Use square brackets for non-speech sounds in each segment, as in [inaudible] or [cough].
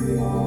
Hello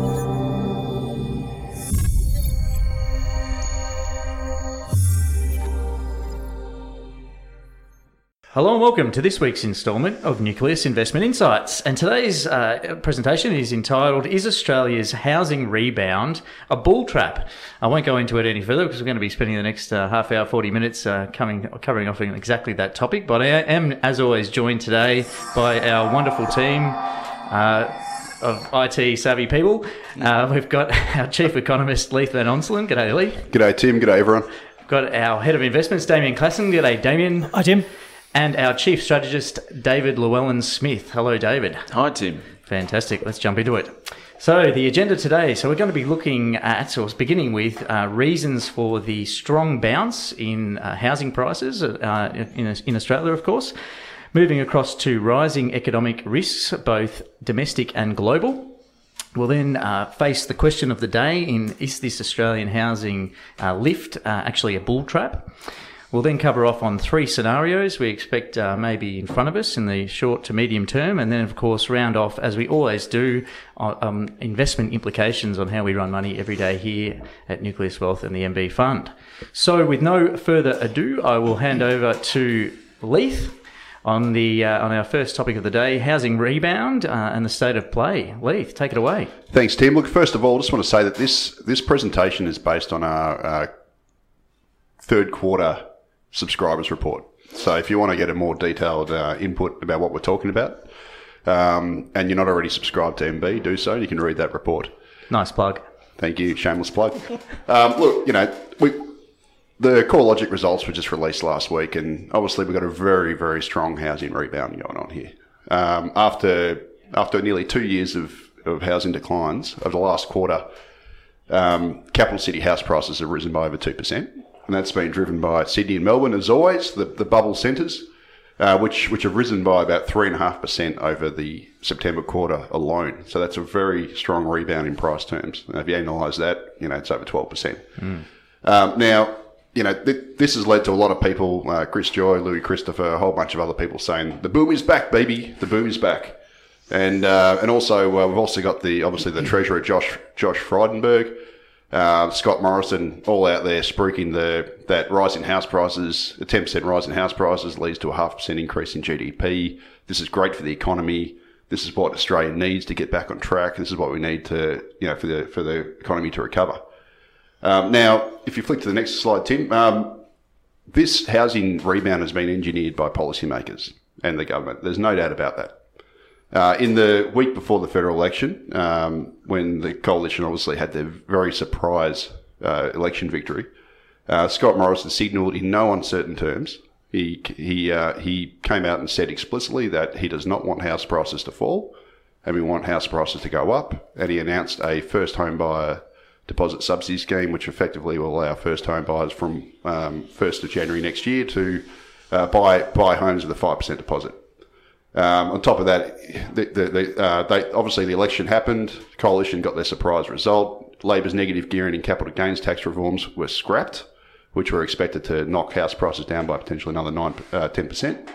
and welcome to this week's instalment of Nucleus Investment Insights. And today's uh, presentation is entitled Is Australia's Housing Rebound a Bull Trap? I won't go into it any further because we're going to be spending the next uh, half hour, 40 minutes uh, coming, covering off exactly that topic. But I am, as always, joined today by our wonderful team uh, of IT savvy people. Uh, we've got [laughs] our chief economist, Leith Van Onselen. G'day, Lee. G'day, Tim. G'day, everyone. We've got our head of investments, Damien Klassen. G'day, Damien. Hi, Tim and our chief strategist, David Llewellyn Smith. Hello, David. Hi, Tim. Fantastic. Let's jump into it. So, the agenda today. So, we're going to be looking at, or beginning with, uh, reasons for the strong bounce in uh, housing prices uh, in, in Australia, of course. Moving across to rising economic risks, both domestic and global. We'll then uh, face the question of the day in is this Australian housing uh, lift uh, actually a bull trap? We'll then cover off on three scenarios we expect uh, maybe in front of us in the short to medium term, and then, of course, round off, as we always do, uh, um, investment implications on how we run money every day here at Nucleus Wealth and the MB Fund. So, with no further ado, I will hand over to Leith on the uh, on our first topic of the day, housing rebound uh, and the state of play. Leith, take it away. Thanks, Tim. Look, first of all, I just want to say that this this presentation is based on our uh, third quarter subscribers report. So if you want to get a more detailed uh, input about what we're talking about, um, and you're not already subscribed to MB, do so. You can read that report. Nice plug. Thank you. Shameless plug. [laughs] um, look, you know, we the CoreLogic results were just released last week, and obviously we've got a very, very strong housing rebound going on here. Um, after after nearly two years of, of housing declines over the last quarter, um, capital city house prices have risen by over two percent and that's been driven by Sydney and Melbourne, as always, the, the bubble centres, uh, which which have risen by about three and a half percent over the September quarter alone. So that's a very strong rebound in price terms. And if you analyse that, you know it's over twelve percent. Mm. Um, now, you know th- this has led to a lot of people, uh, Chris Joye, Louis Christopher, a whole bunch of other people saying the boom is back, baby, the boom is back. And uh, and also uh, we've also got the obviously the treasurer Josh Josh Frydenberg uh, Scott Morrison all out there spruiking the that rise in house prices, a 10% rise in house prices leads to a half percent increase in GDP. This is great for the economy. This is what Australia needs to get back on track. This is what we need to, you know, for the for the economy to recover. Um, now, if you flick to the next slide, Tim, um, this housing rebound has been engineered by policymakers and the government. There's no doubt about that. Uh, in the week before the federal election, um, when the coalition obviously had their very surprise uh, election victory, uh, Scott Morrison signalled in no uncertain terms. He he uh, he came out and said explicitly that he does not want house prices to fall, and we want house prices to go up. And he announced a first home buyer deposit subsidy scheme, which effectively will allow first home buyers from um, 1st of January next year to uh, buy buy homes with a five percent deposit. Um, on top of that, the, the, the, uh, they, obviously the election happened. The coalition got their surprise result. Labor's negative gearing and capital gains tax reforms were scrapped, which were expected to knock house prices down by potentially another nine, uh, 10%.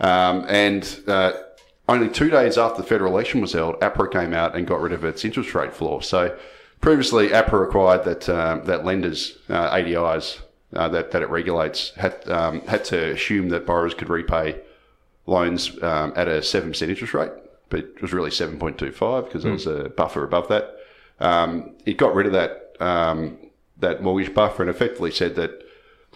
Um, and uh, only two days after the federal election was held, APRA came out and got rid of its interest rate floor. So previously, APRA required that um, that lenders, uh, ADIs, uh, that, that it regulates, had, um, had to assume that borrowers could repay loans um, at a 7% interest rate, but it was really 7.25 because there was a buffer above that. Um, it got rid of that, um, that mortgage buffer and effectively said that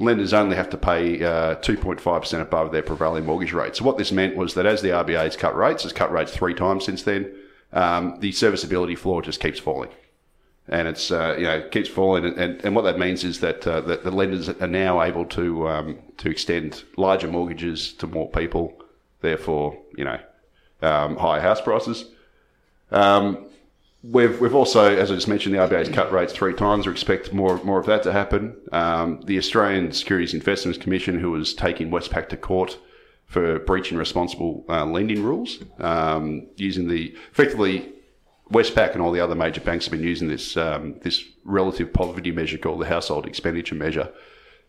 lenders only have to pay uh, 2.5% above their prevailing mortgage rate. So what this meant was that as the RBA has cut rates, has cut rates three times since then, um, the serviceability floor just keeps falling. And it's uh, you know keeps falling, and, and, what that means is that uh, that the lenders are now able to um, to extend larger mortgages to more people, therefore, you know, um, higher house prices. Um, we've, we've also, as I just mentioned, the RBA's cut rates three times. We expect more, more of that to happen. Um, the Australian Securities Investments Commission, who was taking Westpac to court for breaching responsible uh, lending rules, um, using the effectively Westpac and all the other major banks have been using this um, this relative poverty measure called the household expenditure measure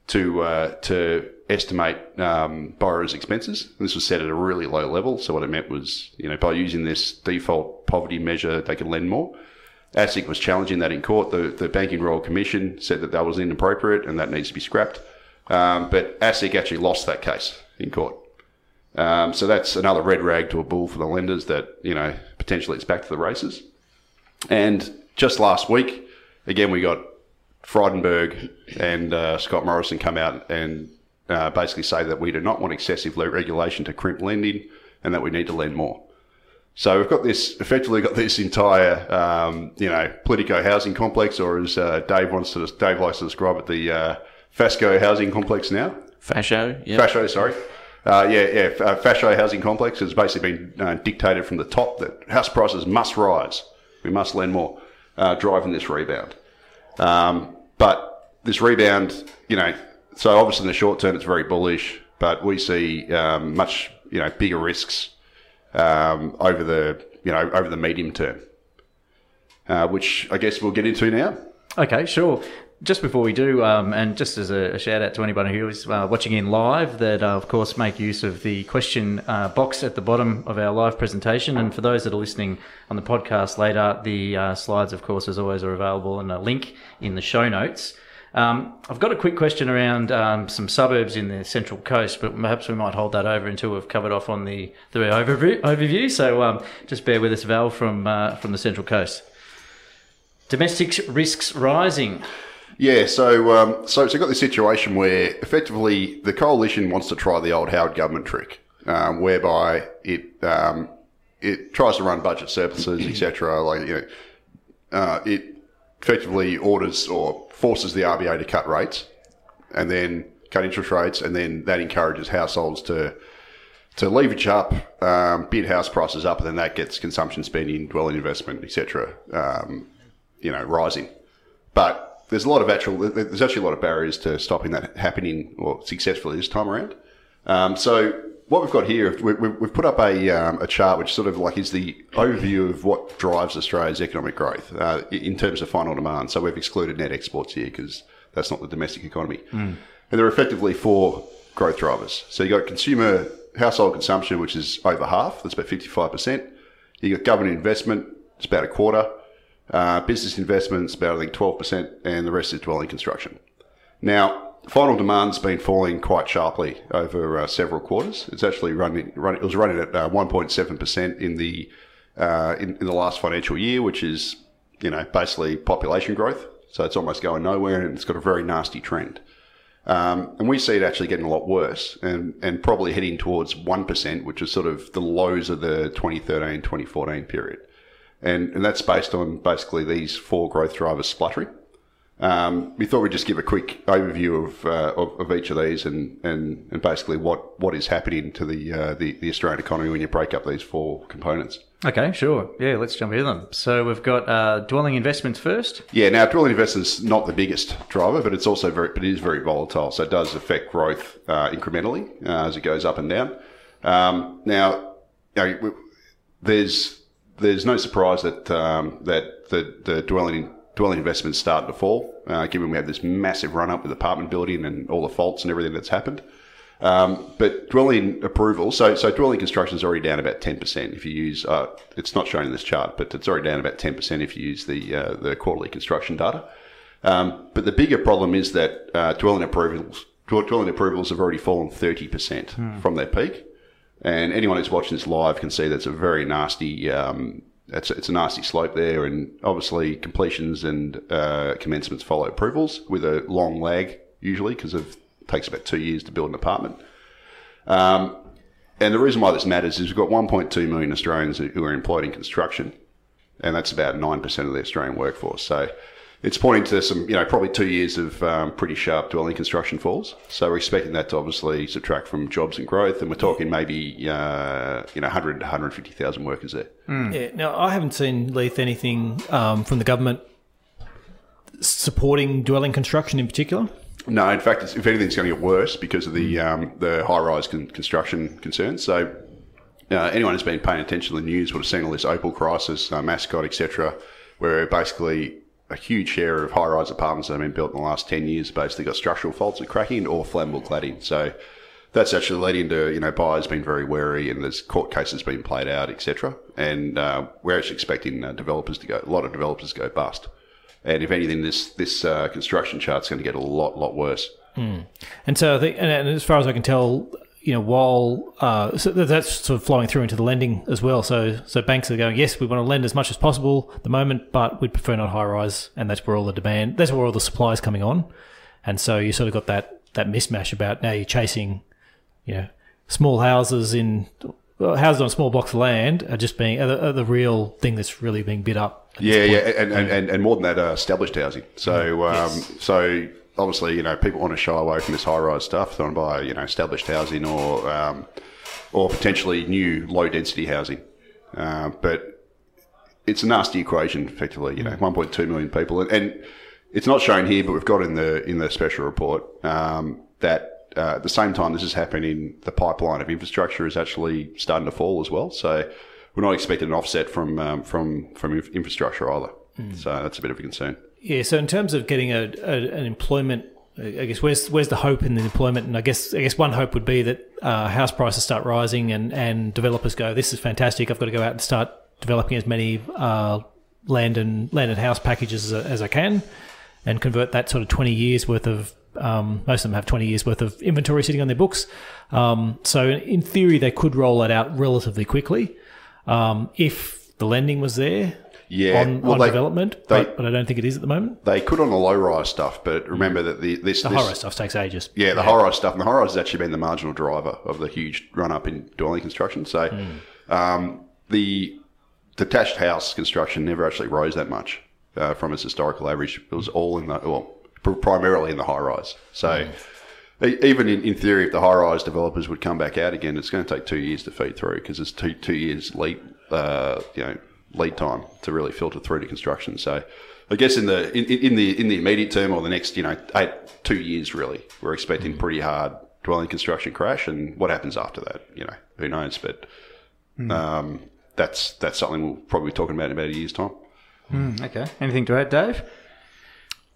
to uh, to estimate um, borrowers' expenses. And This was set at a really low level. So what it meant was, you know, by using this default poverty measure, they could lend more. ASIC was challenging that in court. The, the Banking Royal Commission said that that was inappropriate and that needs to be scrapped. Um, but ASIC actually lost that case in court. Um, so that's another red rag to a bull for the lenders that, you know, potentially it's back to the races. And just last week, again, we got Frydenberg and uh, Scott Morrison come out and uh, basically say that we do not want excessive regulation to crimp lending and that we need to lend more. So we've got this, effectively got this entire, um, you know, Politico housing complex, or as uh, Dave wants to, Dave likes to describe it, the uh, Fasco housing complex now. Fasho, yeah. Fasho, sorry. Uh, yeah, yeah. Uh, Fasho housing complex has basically been uh, dictated from the top that house prices must rise. We must lend more, uh, driving this rebound. Um, but this rebound, you know, so obviously in the short term it's very bullish, but we see um, much, you know, bigger risks um, over the, you know, over the medium term, uh, which I guess we'll get into now. Okay, sure. Just before we do, um, and just as a, a, shout out to anybody who is uh, watching in live, that uh, of course make use of the question uh, box at the bottom of our live presentation. And for those that are listening on the podcast later, the uh, slides, of course, as always, are available and a link in the show notes. Um, I've got a quick question around um, some suburbs in the Central Coast, but perhaps we might hold that over until we've covered off on the, the overview. overview. So um, just bear with us, Val, from uh, from the Central Coast. Domestic risks rising. Yeah, so um, so so got this situation where effectively the coalition wants to try the old Howard government trick, um, whereby it um, it tries to run budget surpluses, etc. Like you know, uh, it effectively orders or forces the RBA to cut rates, and then cut interest rates, and then that encourages households to to leverage up, um, bid house prices up, and then that gets consumption spending, dwelling investment, etc. Um, you know, rising, but there's a lot of actual, there's actually a lot of barriers to stopping that happening or successfully this time around. Um, so what we've got here, we've put up a, um, a chart which sort of like is the overview of what drives Australia's economic growth uh, in terms of final demand. So we've excluded net exports here because that's not the domestic economy. Mm. And there are effectively four growth drivers. So you've got consumer household consumption, which is over half, that's about 55%. You've got government investment, it's about a quarter. Uh, business investments about I think twelve percent, and the rest is dwelling construction. Now, final demand's been falling quite sharply over uh, several quarters. It's actually running, running it was running at uh, one point seven percent in the uh, in, in the last financial year, which is you know basically population growth. So it's almost going nowhere, and it's got a very nasty trend. Um, and we see it actually getting a lot worse and, and probably heading towards 1%, which is sort of the lows of the 2013 2014 period and, and that's based on basically these four growth drivers spluttering. Um, we thought we'd just give a quick overview of, uh, of, of, each of these and, and, and basically what, what is happening to the, uh, the, the Australian economy when you break up these four components. Okay, sure. Yeah, let's jump into them. So we've got uh, dwelling investments first. Yeah, now dwelling investments not the biggest driver, but it's also very, but it is very volatile. So it does affect growth uh, incrementally uh, as it goes up and down. Um, now, you know, there's there's no surprise that um, that the, the dwelling dwelling investments started to fall, uh, given we had this massive run up with apartment building and all the faults and everything that's happened. Um, but dwelling approval, so so dwelling construction is already down about ten percent if you use. Uh, it's not shown in this chart, but it's already down about ten percent if you use the uh, the quarterly construction data. Um, but the bigger problem is that uh, dwelling approvals dwelling approvals have already fallen thirty percent hmm. from their peak. And anyone who's watching this live can see that's a very nasty, um, it's, it's a nasty slope there. And obviously, completions and uh, commencements follow approvals with a long lag usually because it takes about two years to build an apartment. Um, and the reason why this matters is we've got 1.2 million Australians who are employed in construction, and that's about 9% of the Australian workforce. So it's pointing to some, you know, probably two years of um, pretty sharp dwelling construction falls. So we're expecting that to obviously subtract from jobs and growth, and we're talking maybe, uh, you know, 100 to 150,000 workers there. Mm. Yeah. Now, I haven't seen, Leith, anything um, from the government supporting dwelling construction in particular. No, in fact, if anything, it's going to get worse because of the um, the high rise con- construction concerns. So, uh, anyone who's been paying attention to the news would have seen all this Opal crisis, uh, Mascot, etc., where basically a huge share of high-rise apartments that have been built in the last 10 years basically got structural faults with cracking or flammable cladding. So that's actually leading to you know buyers being very wary, and there's court cases being played out, etc. And uh, we're actually expecting uh, developers to go a lot of developers go bust. And if anything, this this uh, construction chart's going to get a lot lot worse. And so and, and as far as I can tell, you know, while uh, so that's sort of flowing through into the lending as well. So so banks are going, yes, we want to lend as much as possible at the moment, but we'd prefer not high rise, and that's where all the demand, that's where all the supply is coming on. And so you sort of got that that mismatch about now you're chasing, you know, small houses in houses on small blocks of land are just being are the, are the real thing that's really being bid up. Yeah, yeah, and, and, and, and more than that, uh, established housing. So, um, so obviously, you know, people want to shy away from this high-rise stuff. They want to buy, you know, established housing or um, or potentially new low-density housing. Uh, but it's a nasty equation, effectively. You know, 1.2 million people, and, and it's not shown here, but we've got in the in the special report um, that. Uh, at the same time, this is happening. The pipeline of infrastructure is actually starting to fall as well. So, we're not expecting an offset from um, from from infrastructure either. So that's a bit of a concern. Yeah. So in terms of getting a, a an employment, I guess where's where's the hope in the employment? And I guess I guess one hope would be that uh, house prices start rising and and developers go, this is fantastic. I've got to go out and start developing as many uh, land and land and house packages as, as I can, and convert that sort of twenty years worth of. Um, most of them have 20 years worth of inventory sitting on their books. Um, so, in theory, they could roll that out relatively quickly um, if the lending was there Yeah, on, well, on they- development, they- but, but I don't think it is at the moment. They could on the low rise stuff, but remember that the this, The this horror stuff takes ages. yeah the high rise stuff, and the high rise has actually been the marginal driver of the huge run up in dwelling construction. So um, the detached house construction never actually rose that much uh, from its historical average. It was all in the well, pr- primarily in the high rise. So. e- Even in, in theory, if the high rise developers would come back out again, it's going to take two years to feed through because it's two two years lead uh, you know lead time to really filter through to construction. So, I guess in the in, in the in the immediate term or the next you know eight two years really, we're expecting pretty hard dwelling construction crash, and what happens after that, you know, who knows? But um, that's that's something we'll probably be talking about in about a year's time. Okay. Anything to add, Dave?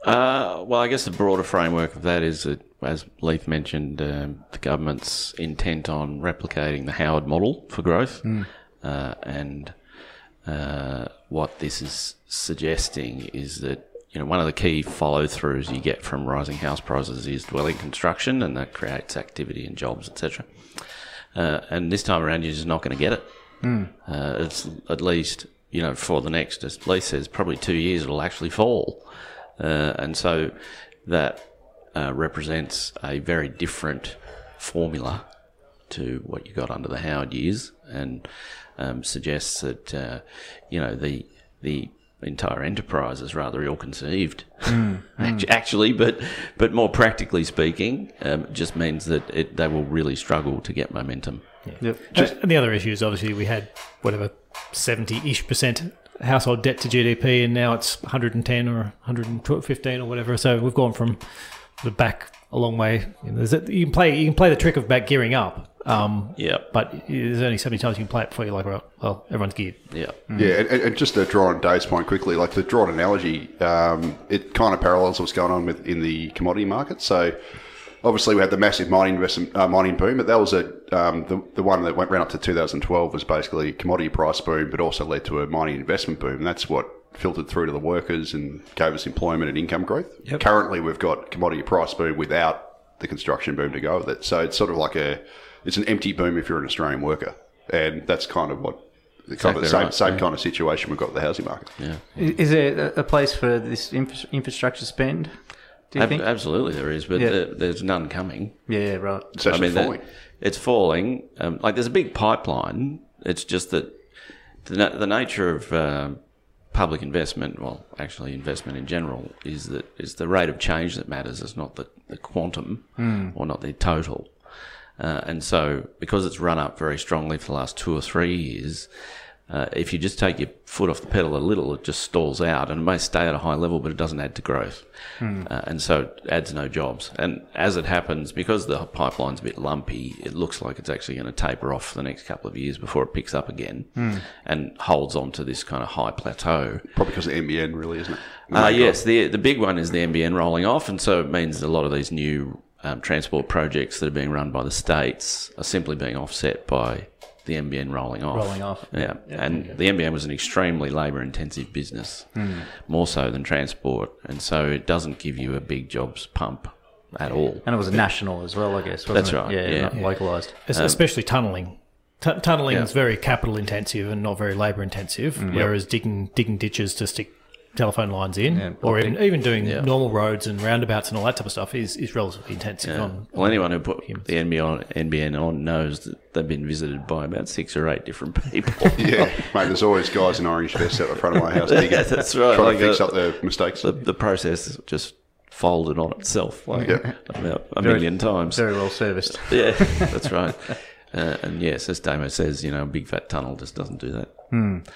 Uh, well, I guess the broader framework of that is that, as Leith mentioned, um, the government's intent on replicating the Howard model for growth, uh, and uh, what this is suggesting is that you know one of the key follow-throughs you get from rising house prices is dwelling construction, and that creates activity and jobs, etc. Uh, and this time around, you're just not going to get it. Uh, it's at least you know for the next, as Leith says, probably two years it'll actually fall. Uh, and so that uh, represents a very different formula to what you got under the Howard years, and um, suggests that uh, you know the the entire enterprise is rather ill-conceived, [laughs] Act- actually. But but more practically speaking, um, it just means that it, they will really struggle to get momentum. Yep. And- and the other issue is obviously we had whatever seventy ish percent household debt to GDP, and now it's one hundred and ten or one hundred and fifteen or whatever. So we've gone from the back a long way. You, know, a- you can play you can play the trick of back gearing up. Um, Yeah, but there's only so many times you can play it before you're like, well, well everyone's geared. yeah. Yeah, and, and just to draw on Dave's point quickly, like to draw analogy, um, it kind of parallels what's going on with in the commodity market. So obviously we had the massive mining investment, uh, mining boom, but that was a um, the, the one that went ran up to 2012 was basically a commodity price boom, but also led to a mining investment boom. And that's what filtered through to the workers and gave us employment and income growth. Currently, we've got commodity price boom without the construction boom to go with it. So it's sort of like a it's an empty boom if you're an Australian worker, and that's kind of what. The kind of the same, right, same yeah. kind of situation we've got with the housing market. Yeah. Is is there a- a place for this infrastructure spend? Do you Ab- think? absolutely, there is, but Yeah. there, there's none coming. Yeah, right. It's actually that- falling. it's falling. Um, like there's a big pipeline. It's just that the, na- the nature of um public investment, well, actually investment in general, is that is the rate of change that matters. It's not the, the quantum or not the total. Uh, and so, because it's run up very strongly for the last two or three years, uh, if you just take your foot off the pedal a little, it just stalls out and it may stay at a high level, but it doesn't add to growth. Uh, and so it adds no jobs. And as it happens, because the pipeline's a bit lumpy, it looks like it's actually going to taper off for the next couple of years before it picks up again and holds on to this kind of high plateau. Probably because of NBN, really, isn't it? Uh, yes, the the big one is the NBN rolling off, and so it means a lot of these new um, transport projects that are being run by the states are simply being offset by the NBN rolling off. Rolling off. Yeah, and the NBN was an extremely labour-intensive business, Hmm. more so than transport, and so it doesn't give you a big jobs pump at all. And it was national as well, I guess. Wasn't That's it? right, Yeah, yeah. not localized. Es- especially tunneling. Tu- tunneling Yeah. is very capital intensive and not very labour intensive, Mm. whereas digging digging ditches to stick telephone lines in, Yeah, or even, even doing Yeah. normal roads and roundabouts and all that type of stuff is, is relatively intensive. On, Well, anyone who put the NBN on, NBN on knows that they've been visited by about six or eight different people. [laughs] Yeah, mate. There's always guys in orange vests out the front of my house digging, [laughs] That's right, trying like to fix a- up the mistakes. the, the process just folded on itself like Yeah. about a Very- million times. Very well serviced. Yeah, [laughs] that's right. Uh, and yes, as Damo says, you know, a big fat tunnel just doesn't do that.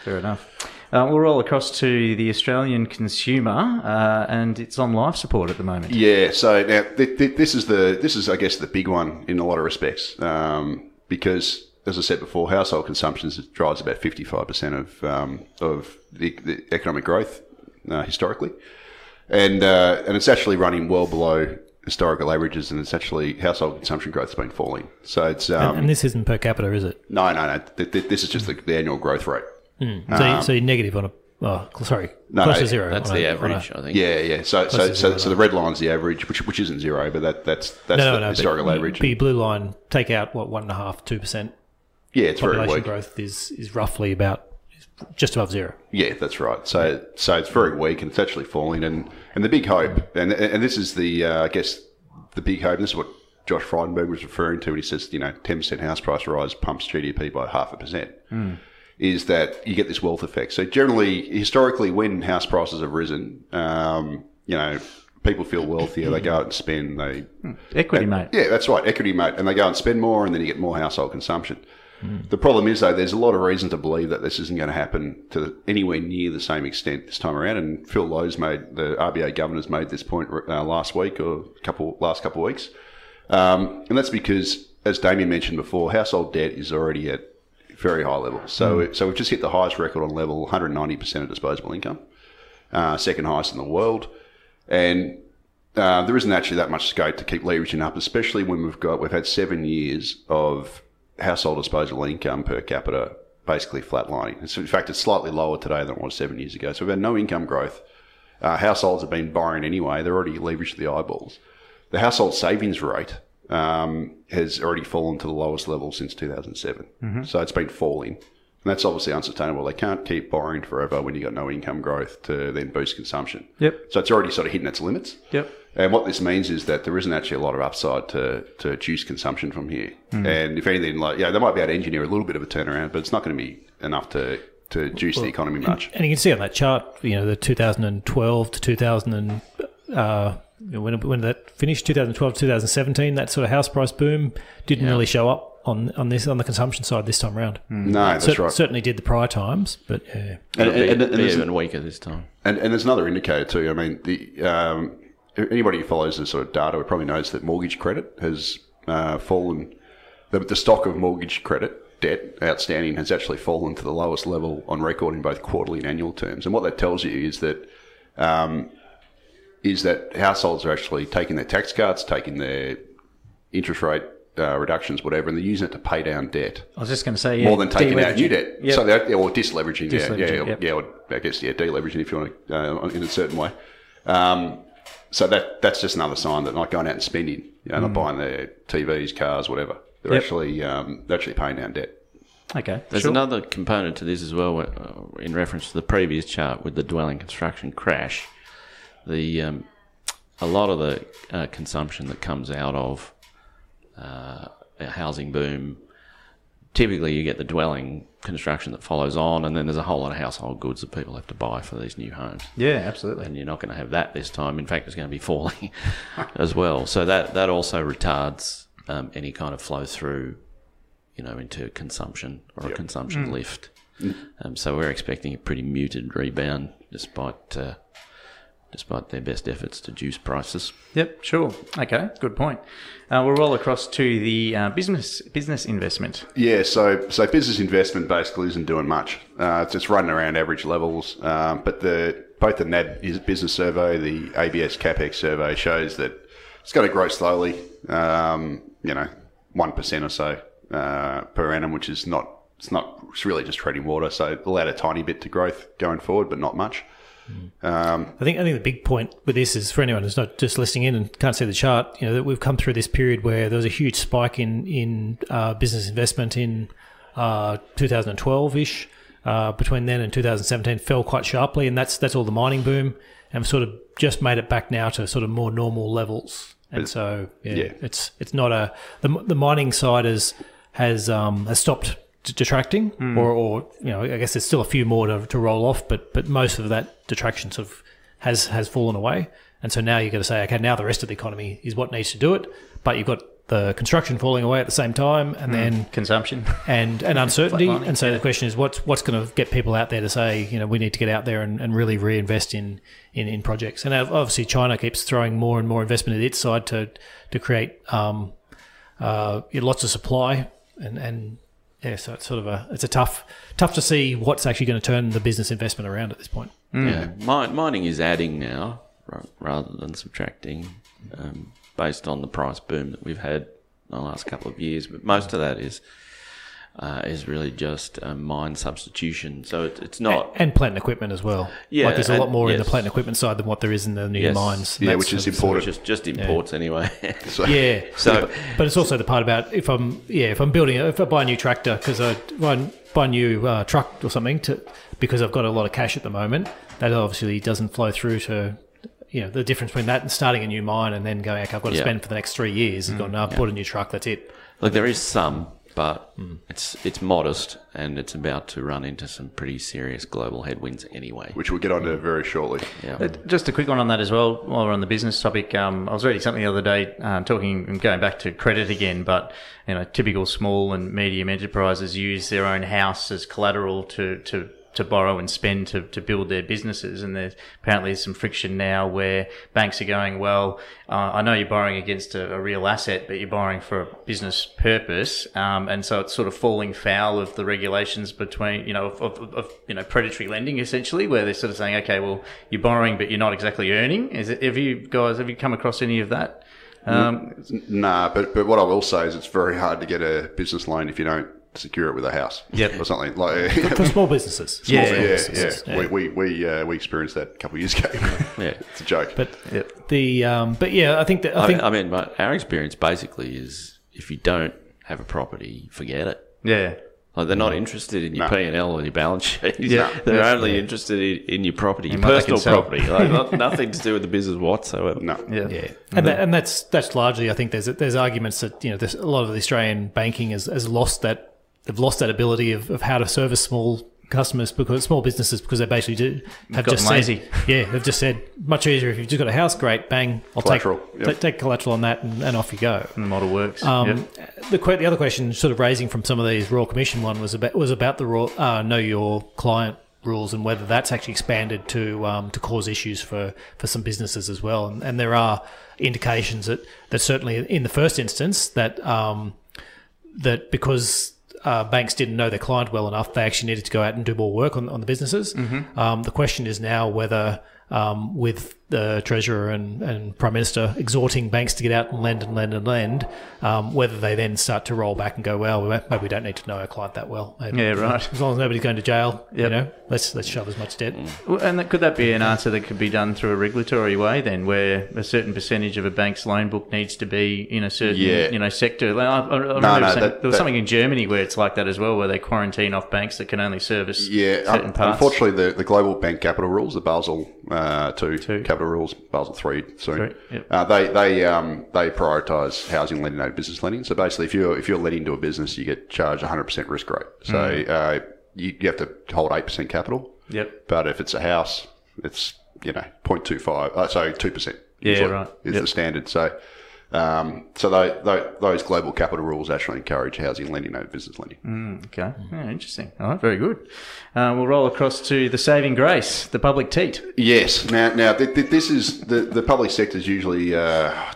Fair enough. Uh, we'll roll across to the Australian consumer, uh, and it's on life support at the moment. Yeah. So now th- th- this is the this is I guess the big one in a lot of respects um, because as I said before, household consumption drives about fifty five percent of um, of the, the economic growth uh, historically, and uh, and it's actually running well below historical averages, and it's actually household consumption growth has been falling. So it's um, and this isn't per capita, is it? no no no. Th- th- this is just the, the annual growth rate. So, you, so you're negative on a. Oh, sorry, No, close no, to zero. That's the a- average, I think. Yeah, yeah. So, so, to so, zero so the red line's the average, which which isn't zero, but that that's that's no, no, the no. historical but, average. But your blue line, take out what one and a half, two percent yeah, it's very weak. growth is is roughly about just above zero. Yeah, that's right. So, so it's very weak, and it's actually falling. And and the big hope, and and this is the uh, I guess the big hope. And this is what Josh Frydenberg was referring to when he says, you know, ten percent house price rise pumps GDP by half a percent. Is that you get this wealth effect? So generally, historically, when house prices have risen, um, you know, people feel wealthier. They go out and spend. They Equity, mate. Yeah, that's right. Equity, mate. And they go and spend more, and then you get more household consumption. The problem is, though, there's a lot of reason to believe that this isn't going to happen to anywhere near the same extent this time around. And Phil Lowe's made the RBA governor's made this point uh, last week or couple last couple of weeks, um, and that's because, as Damien mentioned before, household debt is already at very high levels. So, so we've just hit the highest record on level, 190 percent of disposable income, uh, second highest in the world, and uh, there isn't actually that much scope to keep leveraging up, especially when we've got we've had seven years of household disposable income per capita basically flatlining. It's, in fact, it's slightly lower today than it was seven years ago. So we've had no income growth. Uh, households have been borrowing anyway; they're already leveraged to the eyeballs. The household savings rate um, has already fallen to the lowest level since 2007. So it's been falling. And that's obviously unsustainable. They can't keep borrowing forever when you've got no income growth to then boost consumption. Yep. So it's already sort of hitting its limits. Yep. And what this means is that there isn't actually a lot of upside to, to juice consumption from here. And if anything, like yeah, they might be able to engineer a little bit of a turnaround, but it's not going to be enough to, to juice the economy much. And you can see on that chart, you know, the 2012 to 2000 and uh, when when that finished, 2012 to 2017, that sort of house price boom didn't really show up on on this on the consumption side this time around. No, that's Cer- right. Certainly did the prior times, but yeah. And, It'll be, and, and, be there's- even weaker this time. And, and there's another indicator too. I mean, the um, anybody who follows this sort of data probably knows that mortgage credit has uh, fallen. The, the stock of mortgage credit debt outstanding has actually fallen to the lowest level on record in both quarterly and annual terms. And what that tells you is that um, is that households are actually taking their tax cuts, taking their interest rate uh, reductions, whatever, and they're using it to pay down debt I was just going to say, yeah, more than taking out new debt. Yep. So they're, or disleveraging, yeah, Disleveraging, yeah, yep. yeah, or I guess yeah, deleveraging if you want to uh, in a certain way. Um, so that that's just another sign that not going out and spending, you know, not buying their TVs, cars, whatever. They're Mm. Yep. actually um, they're actually paying down debt. okay. There's sure. another component to this as well, uh, in reference to the previous chart with the dwelling construction crash. The um, a lot of the uh, consumption that comes out of uh, a housing boom, typically you get the dwelling construction that follows on, and then there's a whole lot of household goods that people have to buy for these new homes. Yeah, absolutely. and you're not going to have that this time. In fact, it's going to be falling [laughs] as well. So that that also retards um, any kind of flow through, you know, into consumption or a consumption lift. Um, so we're expecting a pretty muted rebound, despite uh, despite their best efforts to juice prices. Yep, sure. Okay, good point. Uh, we'll roll across to the uh, business business investment. Yeah, so so business investment basically isn't doing much. Uh, it's just running around average levels. Um, but the both the NAB business survey, the ABS capex survey shows that it's got to grow slowly. Um, you know, one percent or so uh, per annum, which is not. It's not. It's really just treading water. So it'll add a tiny bit to growth going forward, but not much. Um, I think I think the big point with this is for anyone who's not just listening in and can't see the chart, you know, that we've come through this period where there was a huge spike in in uh, business investment in uh, 2012 ish. Uh, between then and 2017, fell quite sharply, and that's that's all the mining boom, and we've sort of just made it back now to sort of more normal levels. And so, yeah, yeah. it's it's not a the, the mining side has has um, has stopped detracting, or, or you know, I guess there's still a few more to, to roll off, but but most of that detraction sort of has has fallen away. And so now you've got to say, okay, now the rest of the economy is what needs to do it, but you've got the construction falling away at the same time, and then Consumption. [laughs] and and uncertainty. And so the question is, what's what's going to get people out there to say, you know, we need to get out there and, and really reinvest in, in in projects. And obviously, China keeps throwing more and more investment at its side to to create um, uh, lots of supply and and yeah, so it's sort of a it's a tough tough to see what's actually going to turn the business investment around at this point. Yeah, Mi- mining is adding now rather than subtracting, um, based on the price boom that we've had in the last couple of years. But most of that is uh, is really just uh, mine substitution. So it, it's not. and plant equipment as well. Yeah, like there's a lot and- more in the plant equipment side than what there is in the new Yes. mines. Yeah, That's which is important. just just imports anyway. [laughs] so Yeah. So- but it's also the part about if I'm yeah if I'm building if I buy a new tractor because I buy, buy a new uh, truck or something to because I've got a lot of cash at the moment that obviously doesn't flow through to you know the difference between that and starting a new mine and then going okay I've got to Yeah. spend for the next three years and going no I've bought a new truck that's it Look, there is some, but it's it's modest, and it's about to run into some pretty serious global headwinds anyway. which we'll get onto very shortly. Yeah. Uh, Just a quick one on that as well. While we're on the business topic, um, I was reading something the other day, uh, talking and going back to credit again. But you know, typical small and medium enterprises use their own house as collateral to to to borrow and spend to, to build their businesses. And there's apparently some friction now where banks are going, well, uh, I know you're borrowing against a, a real asset, but you're borrowing for a business purpose. Um, and so it's sort of falling foul of the regulations between, you know, of, of, of, you know, predatory lending essentially, where they're sort of saying, okay, well, you're borrowing, but you're not exactly earning. Is it, have you guys, have you come across any of that? Um, Nah, but but what I will say is it's very hard to get a business loan if you don't secure it with a house. Yep. or something like. [laughs] for small businesses Yeah, Small yeah, businesses, yeah. We we we, uh, we experienced that a couple of years ago. Yeah. [laughs] it's a joke. but Yep. the um, but yeah I think that I I, think I mean, but our experience basically is if you don't have a property, forget it. yeah. Like they're not interested in your No. P and L or your balance sheet. Yeah. [laughs] they're Yeah. only interested in, in your property, your what they can personal property. Like, not, nothing to do with the business whatsoever. no. Yeah. Yeah, and that, and that's that's largely I think there's there's arguments that you know there's a lot of the Australian banking has, has lost that they've lost that ability of, of how to service small customers because small businesses because they basically do have just lazy. said [laughs] yeah they've just said much easier if you've just got a house great bang I'll Collateral, take yep. ta- take collateral on that and, and off you go. and The model works. Um, Yep. the the other question, sort of raising from some of these Royal Commission one, was about was about the raw, uh, know your client rules and whether that's actually expanded to um, to cause issues for, for some businesses as well. And, and there are indications that that certainly in the first instance that um, that because uh, banks didn't know their client well enough, they actually needed to go out and do more work on, on the businesses. Um, the question is now whether, um, with the Treasurer and, and Prime Minister exhorting banks to get out and lend and lend and lend, um, whether they then start to roll back and go, well, we- maybe we don't need to know our client that well. Maybe- Yeah, right. [laughs] As long as nobody's going to jail, you know, let's let's shove as much debt. And that, could that be an answer that could be done through a regulatory way then, where a certain percentage of a bank's loan book needs to be in a certain Yeah. you know sector? Like, I, I, I remember no, saying- that- there was that- something in Germany where it's like that as well, where they quarantine off banks that can only service Yeah, certain un- parts. unfortunately, the, the global bank capital rules, the Basel uh, two, Two. capital rules, Basel three soon. Three, yep. uh, they they um, they prioritise housing lending over business lending. So basically, if you're if you're lending to a business, you get charged 100 percent risk rate. So Mm. uh, you, you have to hold eight percent capital. Yep. But if it's a house, it's you know 0.25. Uh, so two percent. Yeah, right. Is Yep. the standard. So. Um, so they, they, those global capital rules actually encourage housing lending over business lending. Okay, yeah, interesting. All right, very good. Uh, we'll roll across to the saving grace, the public teat. Yes. Now, now th- th- this is the, the public sector is usually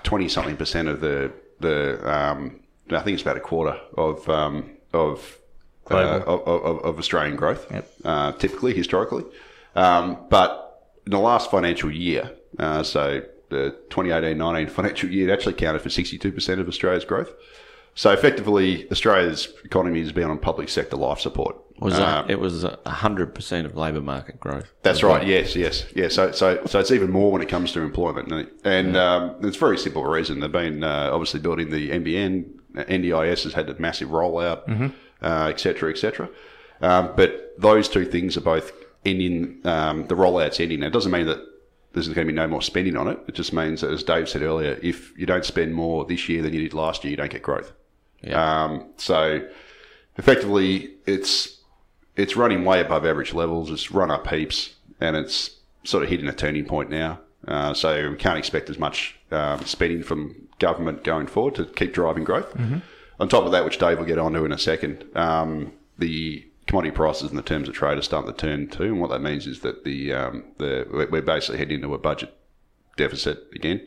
twenty something percent of the the. Um, I think it's about a quarter of um, of, uh, of, of of Australian growth. Yep. Uh, typically, historically, um, but in the last financial year, uh, so the 2018-19 [laughs] financial year, it actually counted for 62% of Australia's growth. So effectively, Australia's economy has been on public sector life support. Was Um, that, it was hundred percent of labour market growth. That's right. Yes, yes, yeah. So, so, so it's even more when it comes to employment, and, and um, it's a very simple reason. They've been uh, obviously building the NBN, NDIS has had a massive rollout, uh, etc. cetera, et cetera. Um, but those two things are both ending. Um, the rollout's ending. Now, it doesn't mean that there's going to be no more spending on it. It just means that, as Dave said earlier, if you don't spend more this year than you did last year, you don't get growth. Um, so effectively, it's it's running way above average levels. It's run up heaps, and it's sort of hitting a turning point now. Uh, so we can't expect as much um, spending from government going forward to keep driving growth. On top of that, which Dave will get onto in a second, um, the commodity prices and the terms of trade are starting to turn too. And what that means is that the um, the we're- basically heading into a budget deficit again,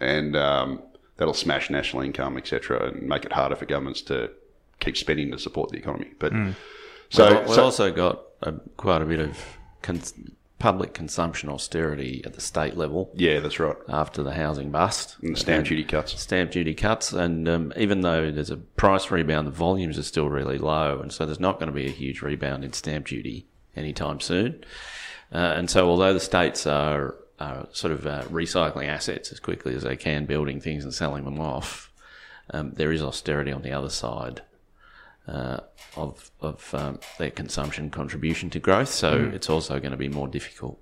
and um, that'll smash national income, etc., and make it harder for governments to keep spending to support the economy. But so, So we've so- also got uh, quite a bit of cons- public consumption austerity at the state level yeah, that's right. after the housing bust. And stamp duty cuts. Stamp duty cuts, and um, even though there's a price rebound, the volumes are still really low, and so there's not going to be a huge rebound in stamp duty anytime soon. Uh, and so, although the states are, are sort of uh, recycling assets as quickly as they can, building things and selling them off, um, there is austerity on the other side uh, of of um, their consumption contribution to growth. So it's also going to be more difficult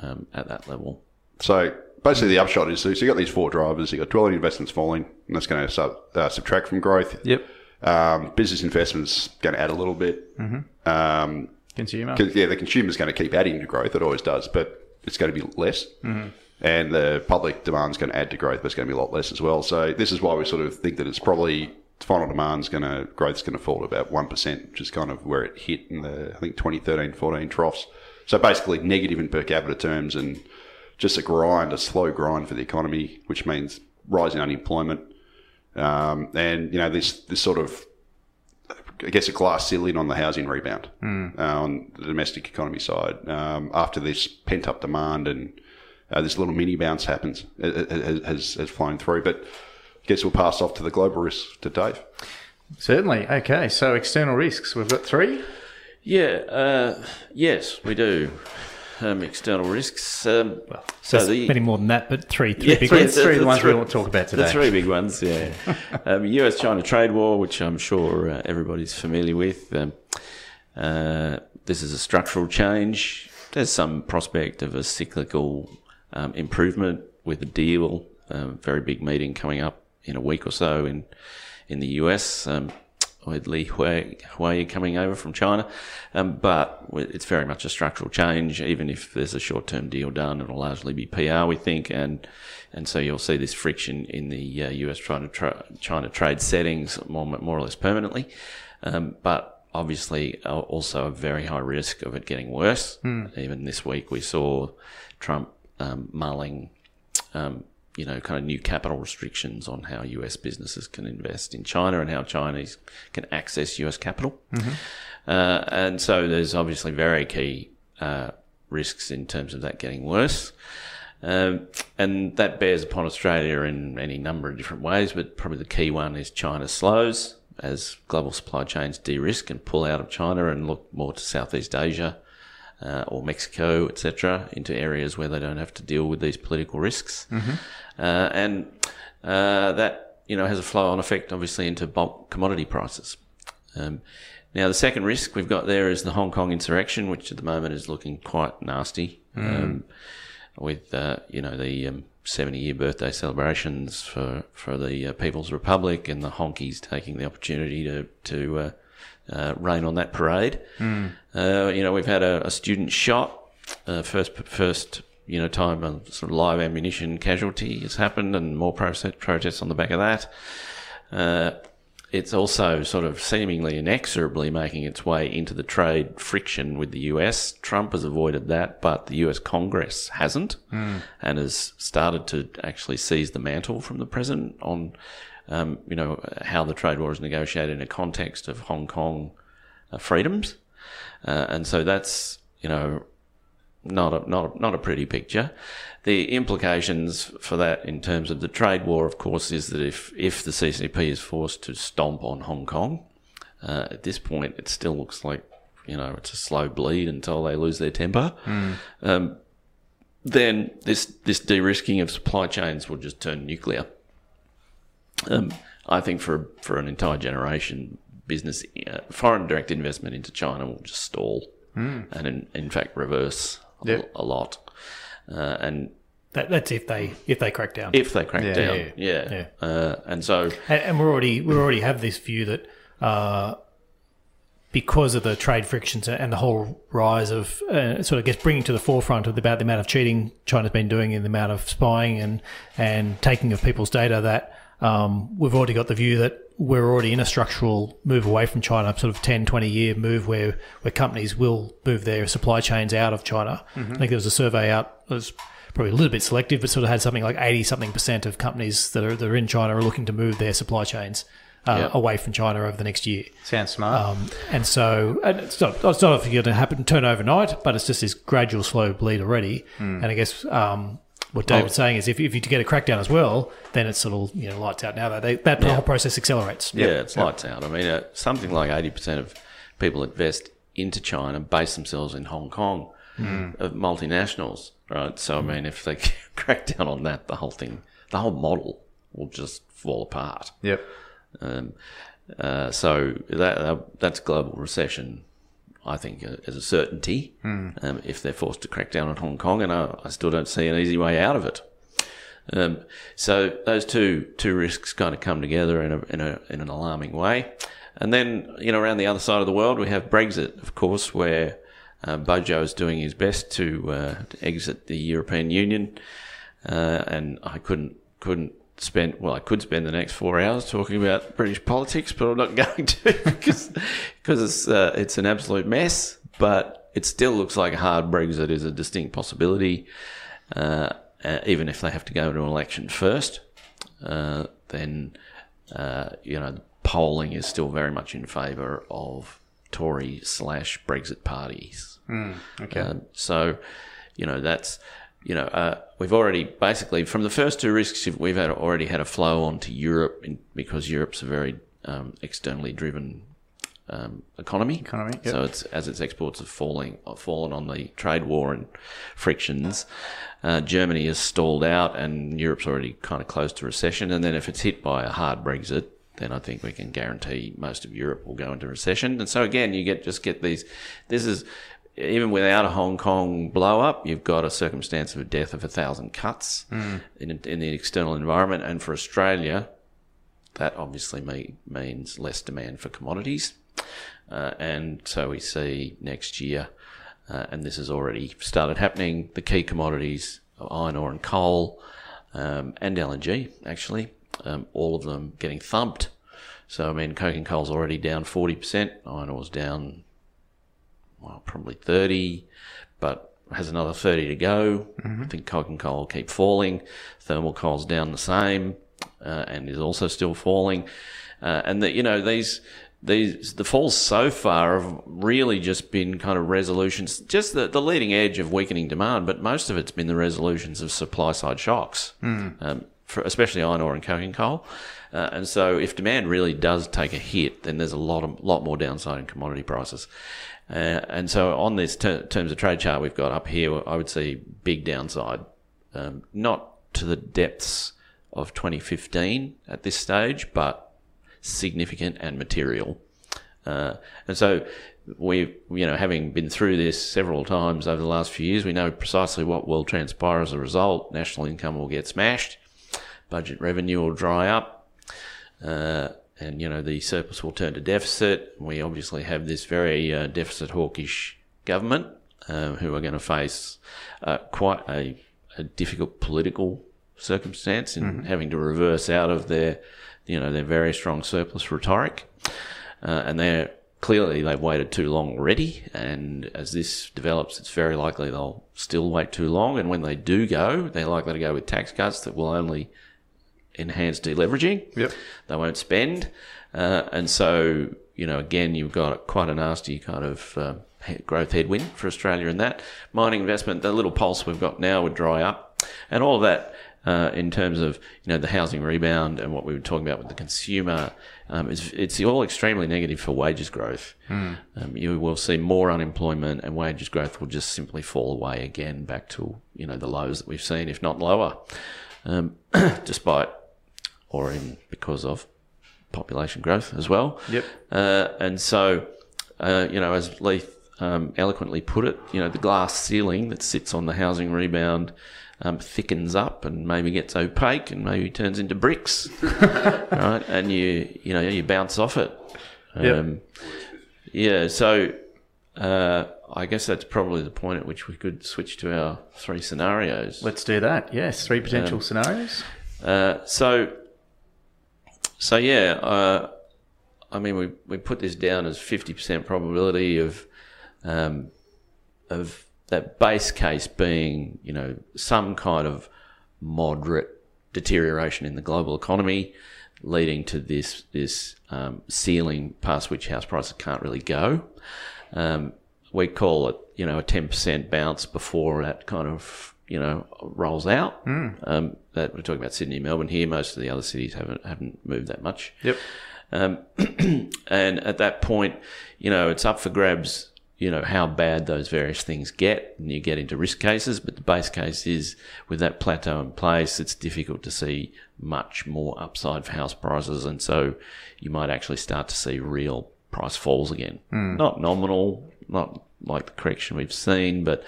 um, at that level. So basically, the upshot is so you've got these four drivers. You've got dwelling investments falling, and that's going to sub, uh, subtract from growth. Yep. Um, business investments going to add a little bit. Mm-hmm. Um, Consumer. 'cause, yeah, the consumer's going to keep adding to growth. It always does, but it's going to be less. Mm-hmm. And the public demand's going to add to growth, but it's going to be a lot less as well. So this is why we sort of think that it's probably final demand's going to growth's going to fall to about one percent, which is kind of where it hit in the I think 2013, 14 troughs. So basically negative in per capita terms and just a grind, a slow grind for the economy, which means rising unemployment. Um, and you know this this sort of I guess a glass ceiling on the housing rebound uh, on the domestic economy side um, after this pent up demand and uh, this little mini bounce happens it, it, it has, has flown through. But guess we'll pass off to the global risks to Dave. Certainly. Okay. So external risks. We've got three. Yeah, uh, yes, we do. Um, external risks. Um, so the many more than that, but three, three Yeah, big three- ones. Three of the the ones we three- want to talk about today. the three big ones, yeah. [laughs] um, U.S.-China trade war, which I'm sure uh, everybody's familiar with. Um, uh, this is a structural change. There's some prospect of a cyclical um, improvement with a deal. Um, very big meeting coming up in a week or so in in the US. Um, with Liu He coming over from China, um, but it's very much a structural change. Even if there's a short-term deal done, it'll largely be PR, we think, and and so you'll see this friction in the uh, US China tra- China trade settings more more or less permanently, um, but obviously uh, also a very high risk of it getting worse. Even this week, we saw Trump um, mulling um, you know, kind of new capital restrictions on how US businesses can invest in China and how Chinese can access US capital. Uh, and so there's obviously very key uh, risks in terms of that getting worse. Um, and that bears upon Australia in any number of different ways, but probably the key one is China slows as global supply chains de-risk and pull out of China and look more to Southeast Asia uh, or Mexico, etc., into areas where they don't have to deal with these political risks, uh, and uh, that you know has a flow-on effect, obviously, into bulk commodity prices. Um, now, the second risk we've got there is the Hong Kong insurrection, which at the moment is looking quite nasty, um, with uh, you know the um, 70-year birthday celebrations for for the uh, People's Republic and the honkies taking the opportunity to to uh, uh, rain on that parade. Uh, you know, we've had a, a student shot, uh, first first you know time a sort of live ammunition casualty has happened, and more protest, protests on the back of that. Uh, it's also sort of seemingly inexorably making its way into the trade friction with the US. Trump has avoided that, but the US Congress hasn't, and has started to actually seize the mantle from the president on, um, you know, how the trade war is negotiated in a context of Hong Kong uh, freedoms, uh, and so that's you know not a not a, not a pretty picture. The implications for that in terms of the trade war, of course, is that if if the CCP is forced to stomp on Hong Kong, uh, at this point, it still looks like you know it's a slow bleed until they lose their temper. Um, then this this de-risking of supply chains will just turn nuclear. Um, I think for for an entire generation, business uh, foreign direct investment into China will just stall, and in, in fact reverse a, Yep. a lot. Uh, and That, that's if they if they crack down. if they crack Yeah. down, Yeah. yeah, Yeah. Uh, and so and, and we're already we already have this view that uh, because of the trade frictions and the whole rise of uh, sort of gets bringing to the forefront of about the amount of cheating China's been doing and the amount of spying and and taking of people's data that um, we've already got the view that we're already in a structural move away from China, sort of 10, 20 year move where, where companies will move their supply chains out of China. I think there was a survey out, it was probably a little bit selective, but sort of had something like 80 something percent of companies that are, that are in China are looking to move their supply chains uh, Yeah. away from China over the next year. Sounds smart. Um, and so and it's not it's not going to happen turn overnight, but it's just this gradual slow bleed already. And I guess um, what David's saying is if, if you get a crackdown as well, then it's sort of you know lights out now. That they, that whole process accelerates. Yeah, it's lights out. I mean, uh, something like 80% of people invest into China base themselves in Hong Kong, of multinationals, right? So, I mean, if they [laughs] crack down on that, the whole thing, the whole model will just fall apart. yep. Um, uh, so that, that that's global recession, I think, uh, as a certainty um, if they're forced to crack down on Hong Kong, and I, I still don't see an easy way out of it. Um, so those two two risks kind of come together in a, in a in an alarming way, and then you know around the other side of the world we have Brexit, of course, where uh, Bojo is doing his best to, uh, to exit the European Union, uh, and I couldn't couldn't spend well I could spend the next four hours talking about British politics, but I'm not [laughs] going to because because it's uh, it's an absolute mess. But it still looks like a hard Brexit is a distinct possibility. Uh, uh, even if they have to go to an election first, uh, then uh, you know polling is still very much in favour of Tory slash Brexit parties. Okay. Um, so, you know, that's, you know, uh, we've already basically from the first two risks, we've had already had a flow on to Europe in, because Europe's a very um, externally driven um, economy. Economy, yep. So it's as its exports have falling have fallen on the trade war and frictions. Uh, Germany has stalled out, and Europe's already kind of close to recession. And then if it's hit by a hard Brexit, then I think we can guarantee most of Europe will go into recession. And so again, you get just get these. This is even without a Hong Kong blow up, you've got a circumstance of a death of a thousand cuts in, in the external environment. And for Australia, that obviously me, means less demand for commodities. Uh, and so we see next year, uh, and this has already started happening, the key commodities iron ore and coal um, and LNG, actually, um, all of them getting thumped. So, I mean, coking coal's already down 40%, iron ore's down, well, probably 30, but has another 30 to go. I think coking coal will keep falling. Thermal coal's down the same uh, and is also still falling. Uh, and that, you know, these, these, the falls so far have really just been kind of resolutions, just the, the leading edge of weakening demand, but most of it's been the resolutions of supply side shocks, um, for especially iron ore and coking coal. Uh, and so if demand really does take a hit, then there's a lot of, lot more downside in commodity prices. Uh, and so on this ter- terms of trade chart we've got up here, I would see big downside, um, not to the depths of 2015 at this stage, but significant and material. Uh, and so we, you know, having been through this several times over the last few years, we know precisely what will transpire as a result. National income will get smashed, budget revenue will dry up, uh, and you know the surplus will turn to deficit. We obviously have this very uh, deficit hawkish government um, who are going to face uh, quite a, a difficult political circumstance in having to reverse out of their, you know, their very strong surplus rhetoric, uh, and they're clearly they've waited too long already. And as this develops, it's very likely they'll still wait too long. And when they do go, they're likely to go with tax cuts that will only enhance deleveraging. Yep. They won't spend. Uh, and so you know, again, you've got quite a nasty kind of uh, growth headwind for Australia in that. Mining investment, the little pulse we've got now would dry up. And all of that uh, in terms of, you know, the housing rebound and what we were talking about with the consumer, um, is, it's all extremely negative for wages growth. Um, you will see more unemployment and wages growth will just simply fall away again back to, you know, the lows that we've seen, if not lower, um, [clears throat] despite or in because of population growth as well. Yep. Uh, and so, uh, you know, as Leith um, eloquently put it, you know, the glass ceiling that sits on the housing rebound um, thickens up and maybe gets opaque and maybe turns into bricks, [laughs] right? And you, you know, you bounce off it. Yep. Um, Yeah. So. Uh, I guess that's probably the point at which we could switch to our three scenarios. Let's do that. Yes, three potential scenarios. Uh, so, so yeah, uh, I mean, we, we put this down as fifty percent probability of um, of that base case being, you know, some kind of moderate deterioration in the global economy, leading to this this um, ceiling past which house prices can't really go. Um, we call it, you know, a ten percent bounce before that kind of, you know, rolls out. Um, that we're talking about Sydney, Melbourne here. Most of the other cities haven't haven't moved that much. Yep. Um, [clears throat] and at that point, you know, it's up for grabs, you know, how bad those various things get. And you get into risk cases, but the base case is with that plateau in place, it's difficult to see much more upside for house prices. And so you might actually start to see real price falls again. Not nominal, not like the correction we've seen, but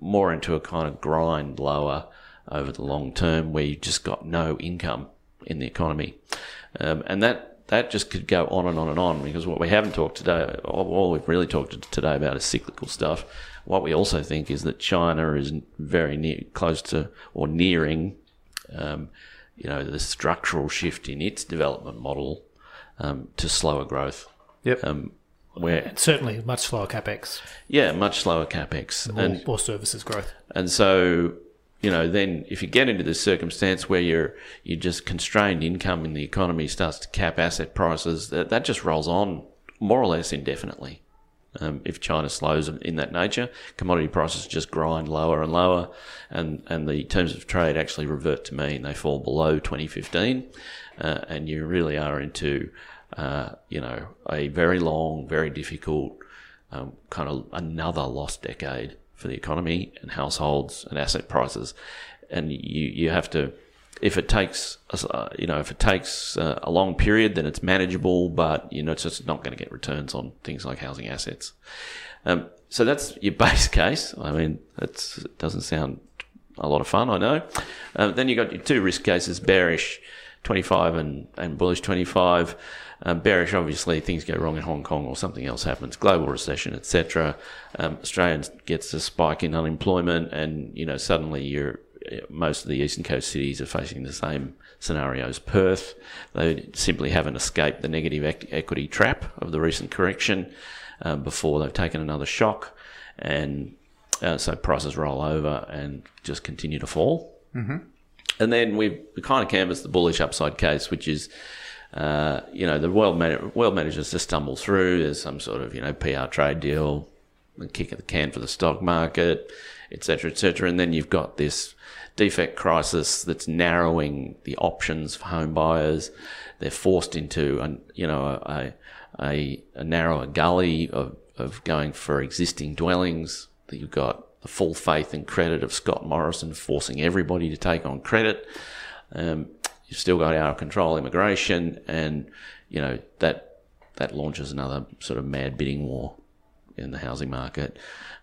more into a kind of grind lower over the long term where you've just got no income in the economy. Um, and that, that just could go on and on and on because what we haven't talked today, all we've really talked today about is cyclical stuff. What we also think is that China is very near, close to or nearing, um, you know, the structural shift in its development model um, to slower growth. Yep. Um, where Certainly, much slower capex, yeah, much slower capex, more, and more services growth. and so, you know, then if you get into this circumstance where you're you're just constrained income in the economy starts to cap asset prices, that that just rolls on more or less indefinitely. Um, if China slows in that nature, commodity prices just grind lower and lower, and, and the terms of trade actually revert to mean. They fall below 2015, uh, and you really are into, uh, you know, a very long, very difficult, um, kind of another lost decade for the economy and households and asset prices. And you, you have to, if it takes, uh, you know, if it takes uh, a long period, then it's manageable, but, you know, it's just not going to get returns on things like housing assets. Um, so that's your [laughs] base case. I mean, it doesn't sound a lot of fun, I know. Uh, then you've got your two risk cases, bearish 25 and, and bullish 25. Um, bearish, obviously, things go wrong in Hong Kong or something else happens, global recession, etc. Um, Australia gets a spike in unemployment, and you know suddenly you're most of the eastern coast cities are facing the same scenario as Perth. They simply haven't escaped the negative equity trap of the recent correction um, before they've taken another shock, and uh, so prices roll over and just continue to fall. Mm-hmm. And then we we kind of canvassed the bullish upside case, which is. Uh, you know, the world, man- world managers just stumble through. There's some sort of, you know, PR trade deal, a kick at the can for the stock market, et cetera, et cetera. And then you've got this defect crisis that's narrowing the options for home buyers. They're forced into, a, you know, a, a, a narrower gully of, of going for existing dwellings. You've got the full faith and credit of Scott Morrison forcing everybody to take on credit. Um, you've still got out of control immigration, and you know that that launches another sort of mad bidding war in the housing market.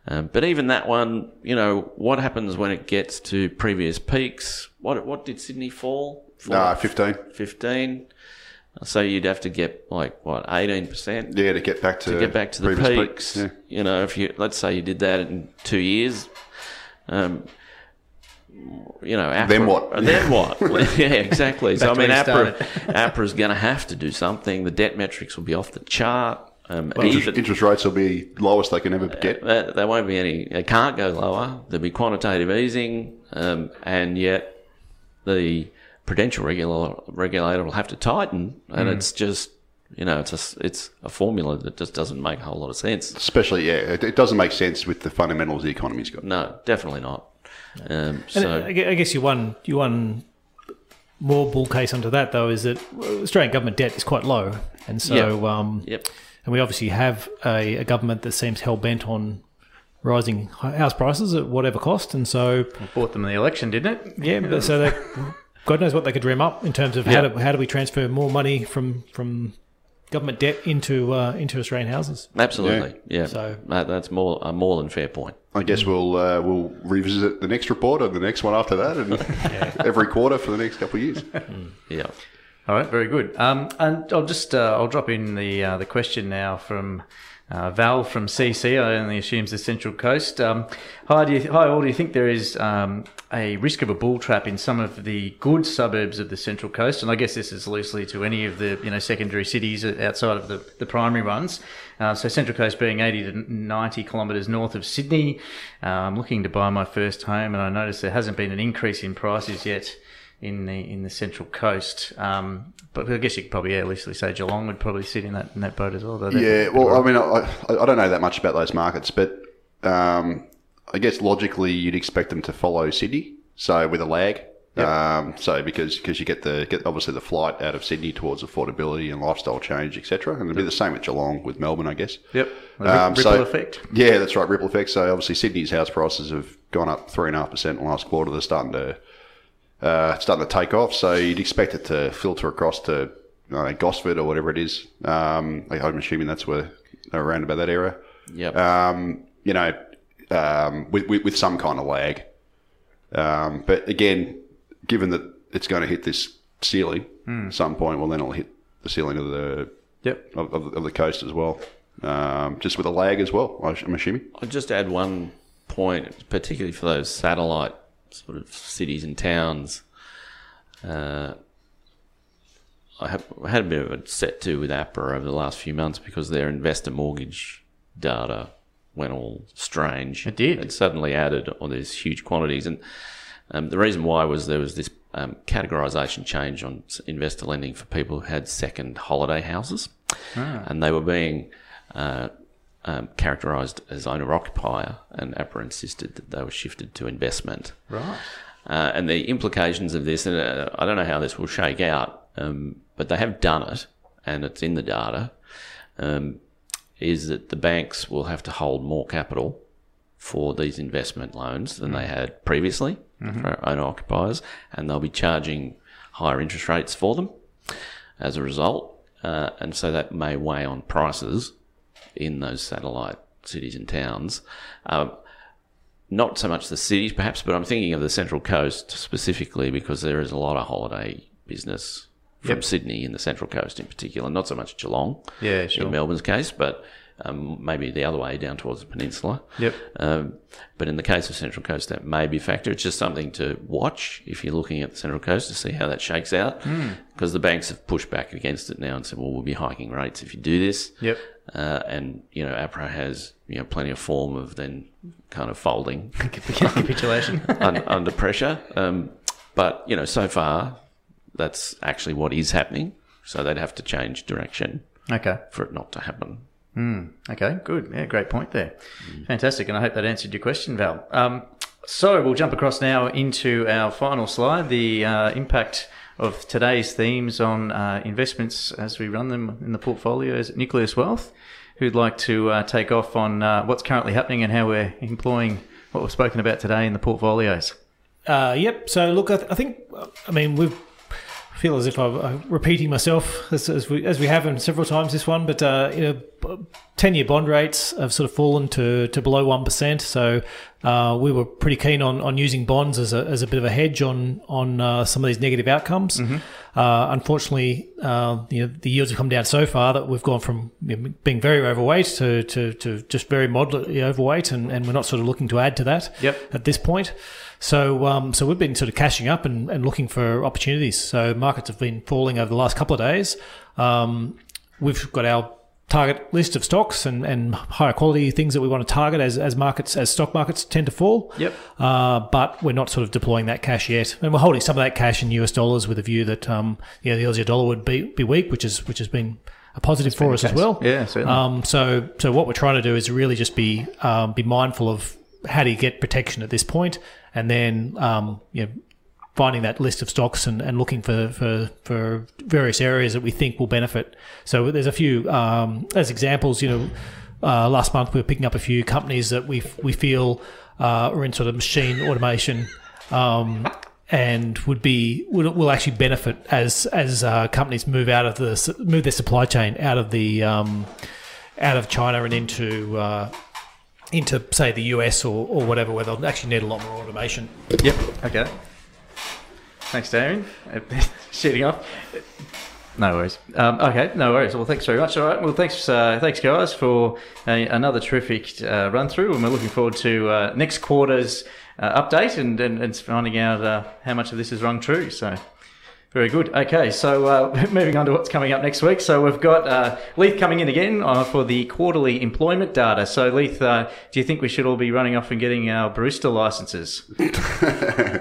Um, but even that one, you know, what happens when it gets to previous peaks? What what did Sydney fall? No, 15. fifteen. So you'd have to get like what eighteen percent Yeah, to get back to, to get back to the previous peaks. Yeah. You know, if you let's say you did that in two years, um, you know, APRA, Then what? Then what? [laughs] yeah, exactly. so I mean, where you APRA, started. APRA's going to have to do something. The debt metrics will be off the chart. Um, Interest, even, interest rates will be lowest they can ever get. there, there won't be any. It can't go lower. There'll be quantitative easing, um, and yet the prudential regulator, regulator will have to tighten, and it's just You know, it's a, s- it's a formula that just doesn't make a whole lot of sense. Especially, yeah, it, it doesn't make sense with the fundamentals the economy's got. No, definitely not. Um, so I guess you won. you one more bull case under that though is that Australian government debt is quite low, and so Yep. um, Yep. and we obviously have a, a government that seems hell bent on rising house prices at whatever cost, and so Bought them in the election, didn't it? yeah, but so they, [laughs] God knows what they could dream up in terms of how do how do we transfer more money from from government debt into uh, into Australian houses. Absolutely, yeah. So- that, that's more a more than fair point. I guess we'll uh, we'll revisit the next report and the next one after that, and [laughs] every quarter for the next couple of years. [laughs] Yeah, All right, very good. Um, and I'll just uh, I'll drop in the uh, the question now from uh, Val from CC. I only assumes the Central Coast. Um, hi, do you, hi, all. Do you think there is um, a risk of a bull trap in some of the good suburbs of the Central Coast? And I guess this is loosely to any of the you know secondary cities outside of the, the primary ones. Uh, so Central Coast being 80 to 90 kilometres north of Sydney. Uh, I'm looking to buy my first home, and I notice there hasn't been an increase in prices yet in the in the central coast. Um, but I guess you could probably yeah, loosely say Geelong would probably sit in that in that boat as well. though Yeah, well, I mean, I, I don't know that much about those markets, but um, I guess logically you'd expect them to follow Sydney, so with a lag. Um, so because because you get the get obviously the flight out of Sydney towards affordability and lifestyle change, etc. And it'll be the same with Geelong with Melbourne, I guess. Yep. Um, ripple so- effect. Yeah, that's right. Ripple effect. So obviously Sydney's house prices have gone up three and a half percent in the last quarter. They're starting to uh, starting to take off. So you'd expect it to filter across to know, Gosford or whatever it is. Um, I'm assuming that's where around about that area. yep. Um, you know, um, with, with with some kind of lag. Um, but again, given that it's going to hit this ceiling at some point, well, then it'll hit the ceiling of the Yep. of, of, of the coast as well. Um, just with a lag as well, I'm assuming. I'll just add one point, particularly for those satellite sort of cities and towns. Uh, I have I had a bit of a set to with APRA over the last few months because their investor mortgage data went all strange. It did. It suddenly added all these huge quantities, and um, the reason why was there was this um, categorisation change on investor lending for people who had second holiday houses, and they were being uh, um, characterised as owner occupier, and APRA insisted that they were shifted to investment. Right. Uh, and the implications of this, and uh, I don't know how this will shake out, um, but they have done it, and it's in the data, um, is that the banks will have to hold more capital for these investment loans than they had previously for owner occupiers, and they'll be charging higher interest rates for them as a result. Uh, and so that may weigh on prices in those satellite cities and towns. Um, not so much the cities, perhaps, but I'm thinking of the Central Coast specifically because there is a lot of holiday business from Yep. Sydney in the Central Coast in particular. Not so much Geelong, Yeah, sure. in Melbourne's case, but um, maybe the other way down towards the peninsula. Yep. Um, but in the case of Central Coast, that may be a factor. It's just something to watch if you're looking at the Central Coast to see how that shakes out. Hmm. Because the banks have pushed back against it now and said, well, we'll be hiking rates if you do this. Yep. Uh, and, you know, APRA has, you know, plenty of form of then kind of folding [laughs] Capitulation. [laughs] un, under pressure. Um, but, you know, so far, that's actually what is happening. So they'd have to change direction okay. for it not to happen. Okay, good. Yeah, great point there. Fantastic. And I hope that answered your question, Val. Um, so we'll jump across now into our final slide the uh, impact of today's themes on uh, investments as we run them in the portfolios at Nucleus Wealth. Who'd like to uh, take off on uh, what's currently happening and how we're employing what we've spoken about today in the portfolios? Uh, yep. So look, I, th- I think, I mean, we've I feel as if I'm uh, repeating myself as, as we as we have in several times this one, but uh, you know, ten year bond rates have sort of fallen to, to below one percent. So uh, we were pretty keen on, on using bonds as a, as a bit of a hedge on on uh, some of these negative outcomes. Uh, unfortunately, uh, you know, the yields have come down so far that we've gone from you know, being very overweight to, to, to just very moderately overweight, and, and we're not sort of looking to add to that Yep. at this point. So, um, so we've been sort of cashing up and, and looking for opportunities. So markets have been falling over the last couple of days. Um, we've got our target list of stocks and, and higher quality things that we want to target as, as markets as stock markets tend to fall. Yep. Uh, but we're not sort of deploying that cash yet, and we're holding some of that cash in US dollars with a view that um, you know, the Aussie dollar would be, be weak, which is which has been a positive for us as well. Yeah, certainly. Um, so, so what we're trying to do is really just be um, be mindful of how do you get protection at this point? and then um, you know, finding that list of stocks and, and looking for, for for various areas that we think will benefit. So there's a few um, as examples. You know, uh, last month we were picking up a few companies that we we feel uh, are in sort of machine automation. Um, and would be would will actually benefit as as uh, companies move out of the move their supply chain out of the um, out of China and into uh, into say the US or, or whatever where they'll actually need a lot more automation. Yep. Okay. Thanks, Damien. [laughs] Shooting off. No worries. Um, okay, no worries. Well, thanks very much. All right. Well, thanks, uh, thanks, guys, for a, another terrific uh, run through, and we're looking forward to uh, next quarter's uh, update and, and, and finding out uh, how much of this is rung true. So. Very good. Okay, so uh, [laughs] moving on to what's coming up next week. So we've got uh, Leith coming in again uh, for the quarterly employment data. So Leith, uh, do you think we should all be running off and getting our barista licenses? [laughs]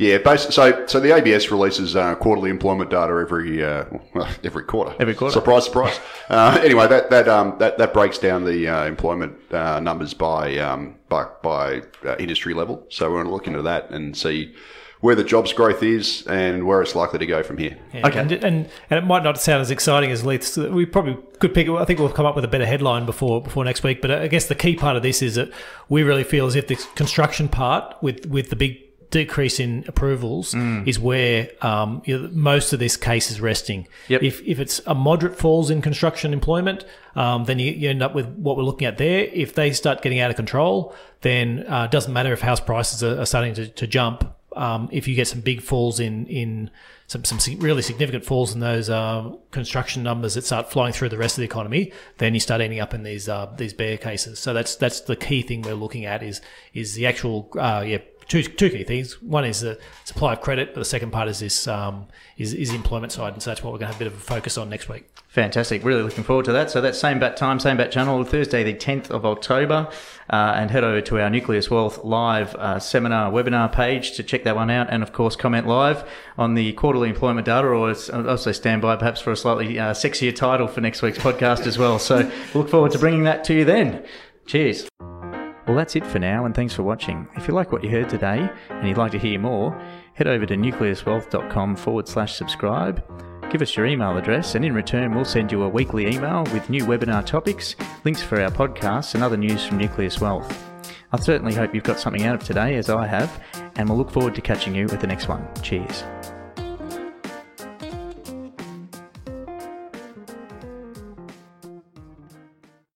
Yeah, so so the ABS releases uh, quarterly employment data every uh, [laughs] every quarter. Every quarter. Surprise, surprise. uh, anyway, that that um, that that breaks down the uh, employment uh, numbers by um, by by uh, industry level. So we're going to look into that and see where the jobs growth is and where it's likely to go from here. Yeah, Okay. and, and and it might not sound as exciting as Leith's. We probably could pick. I think we'll come up with a better headline before before next week. But I guess the key part of this is that we really feel as if the construction part with with the big decrease in approvals is where um, you know, most of this case is resting. Yep. If if it's a moderate falls in construction employment, um, then you, you end up with what we're looking at there. If they start getting out of control, then uh, it doesn't matter if house prices are, are starting to, to jump um, if you get some big falls in in some some really significant falls in those uh, construction numbers that start flowing through the rest of the economy, then you start ending up in these uh, these bear cases. So that's that's the key thing we're looking at is is the actual uh, yeah two two key things. One is the supply of credit, but the second part is this um, is is the employment side, and so that's what we're going to have a bit of a focus on next week. Fantastic. Really looking forward to that. So that's same bat time, same bat channel, Thursday the 10th of October. Uh, and head over to our Nucleus Wealth live uh, seminar webinar page to check that one out. And of course, comment live on the quarterly employment data or also stand by perhaps for a slightly uh, sexier title for next week's podcast as well. So look forward to bringing that to you then. Cheers. Well, that's it for now, and thanks for watching. If you like what you heard today and you'd like to hear more, head over to nucleuswealth.com forward slash subscribe. Give us your email address, and in return, we'll send you a weekly email with new webinar topics, links for our podcasts, and other news from Nucleus Wealth. I certainly hope you've got something out of today, as I have, and we'll look forward to catching you at the next one. Cheers.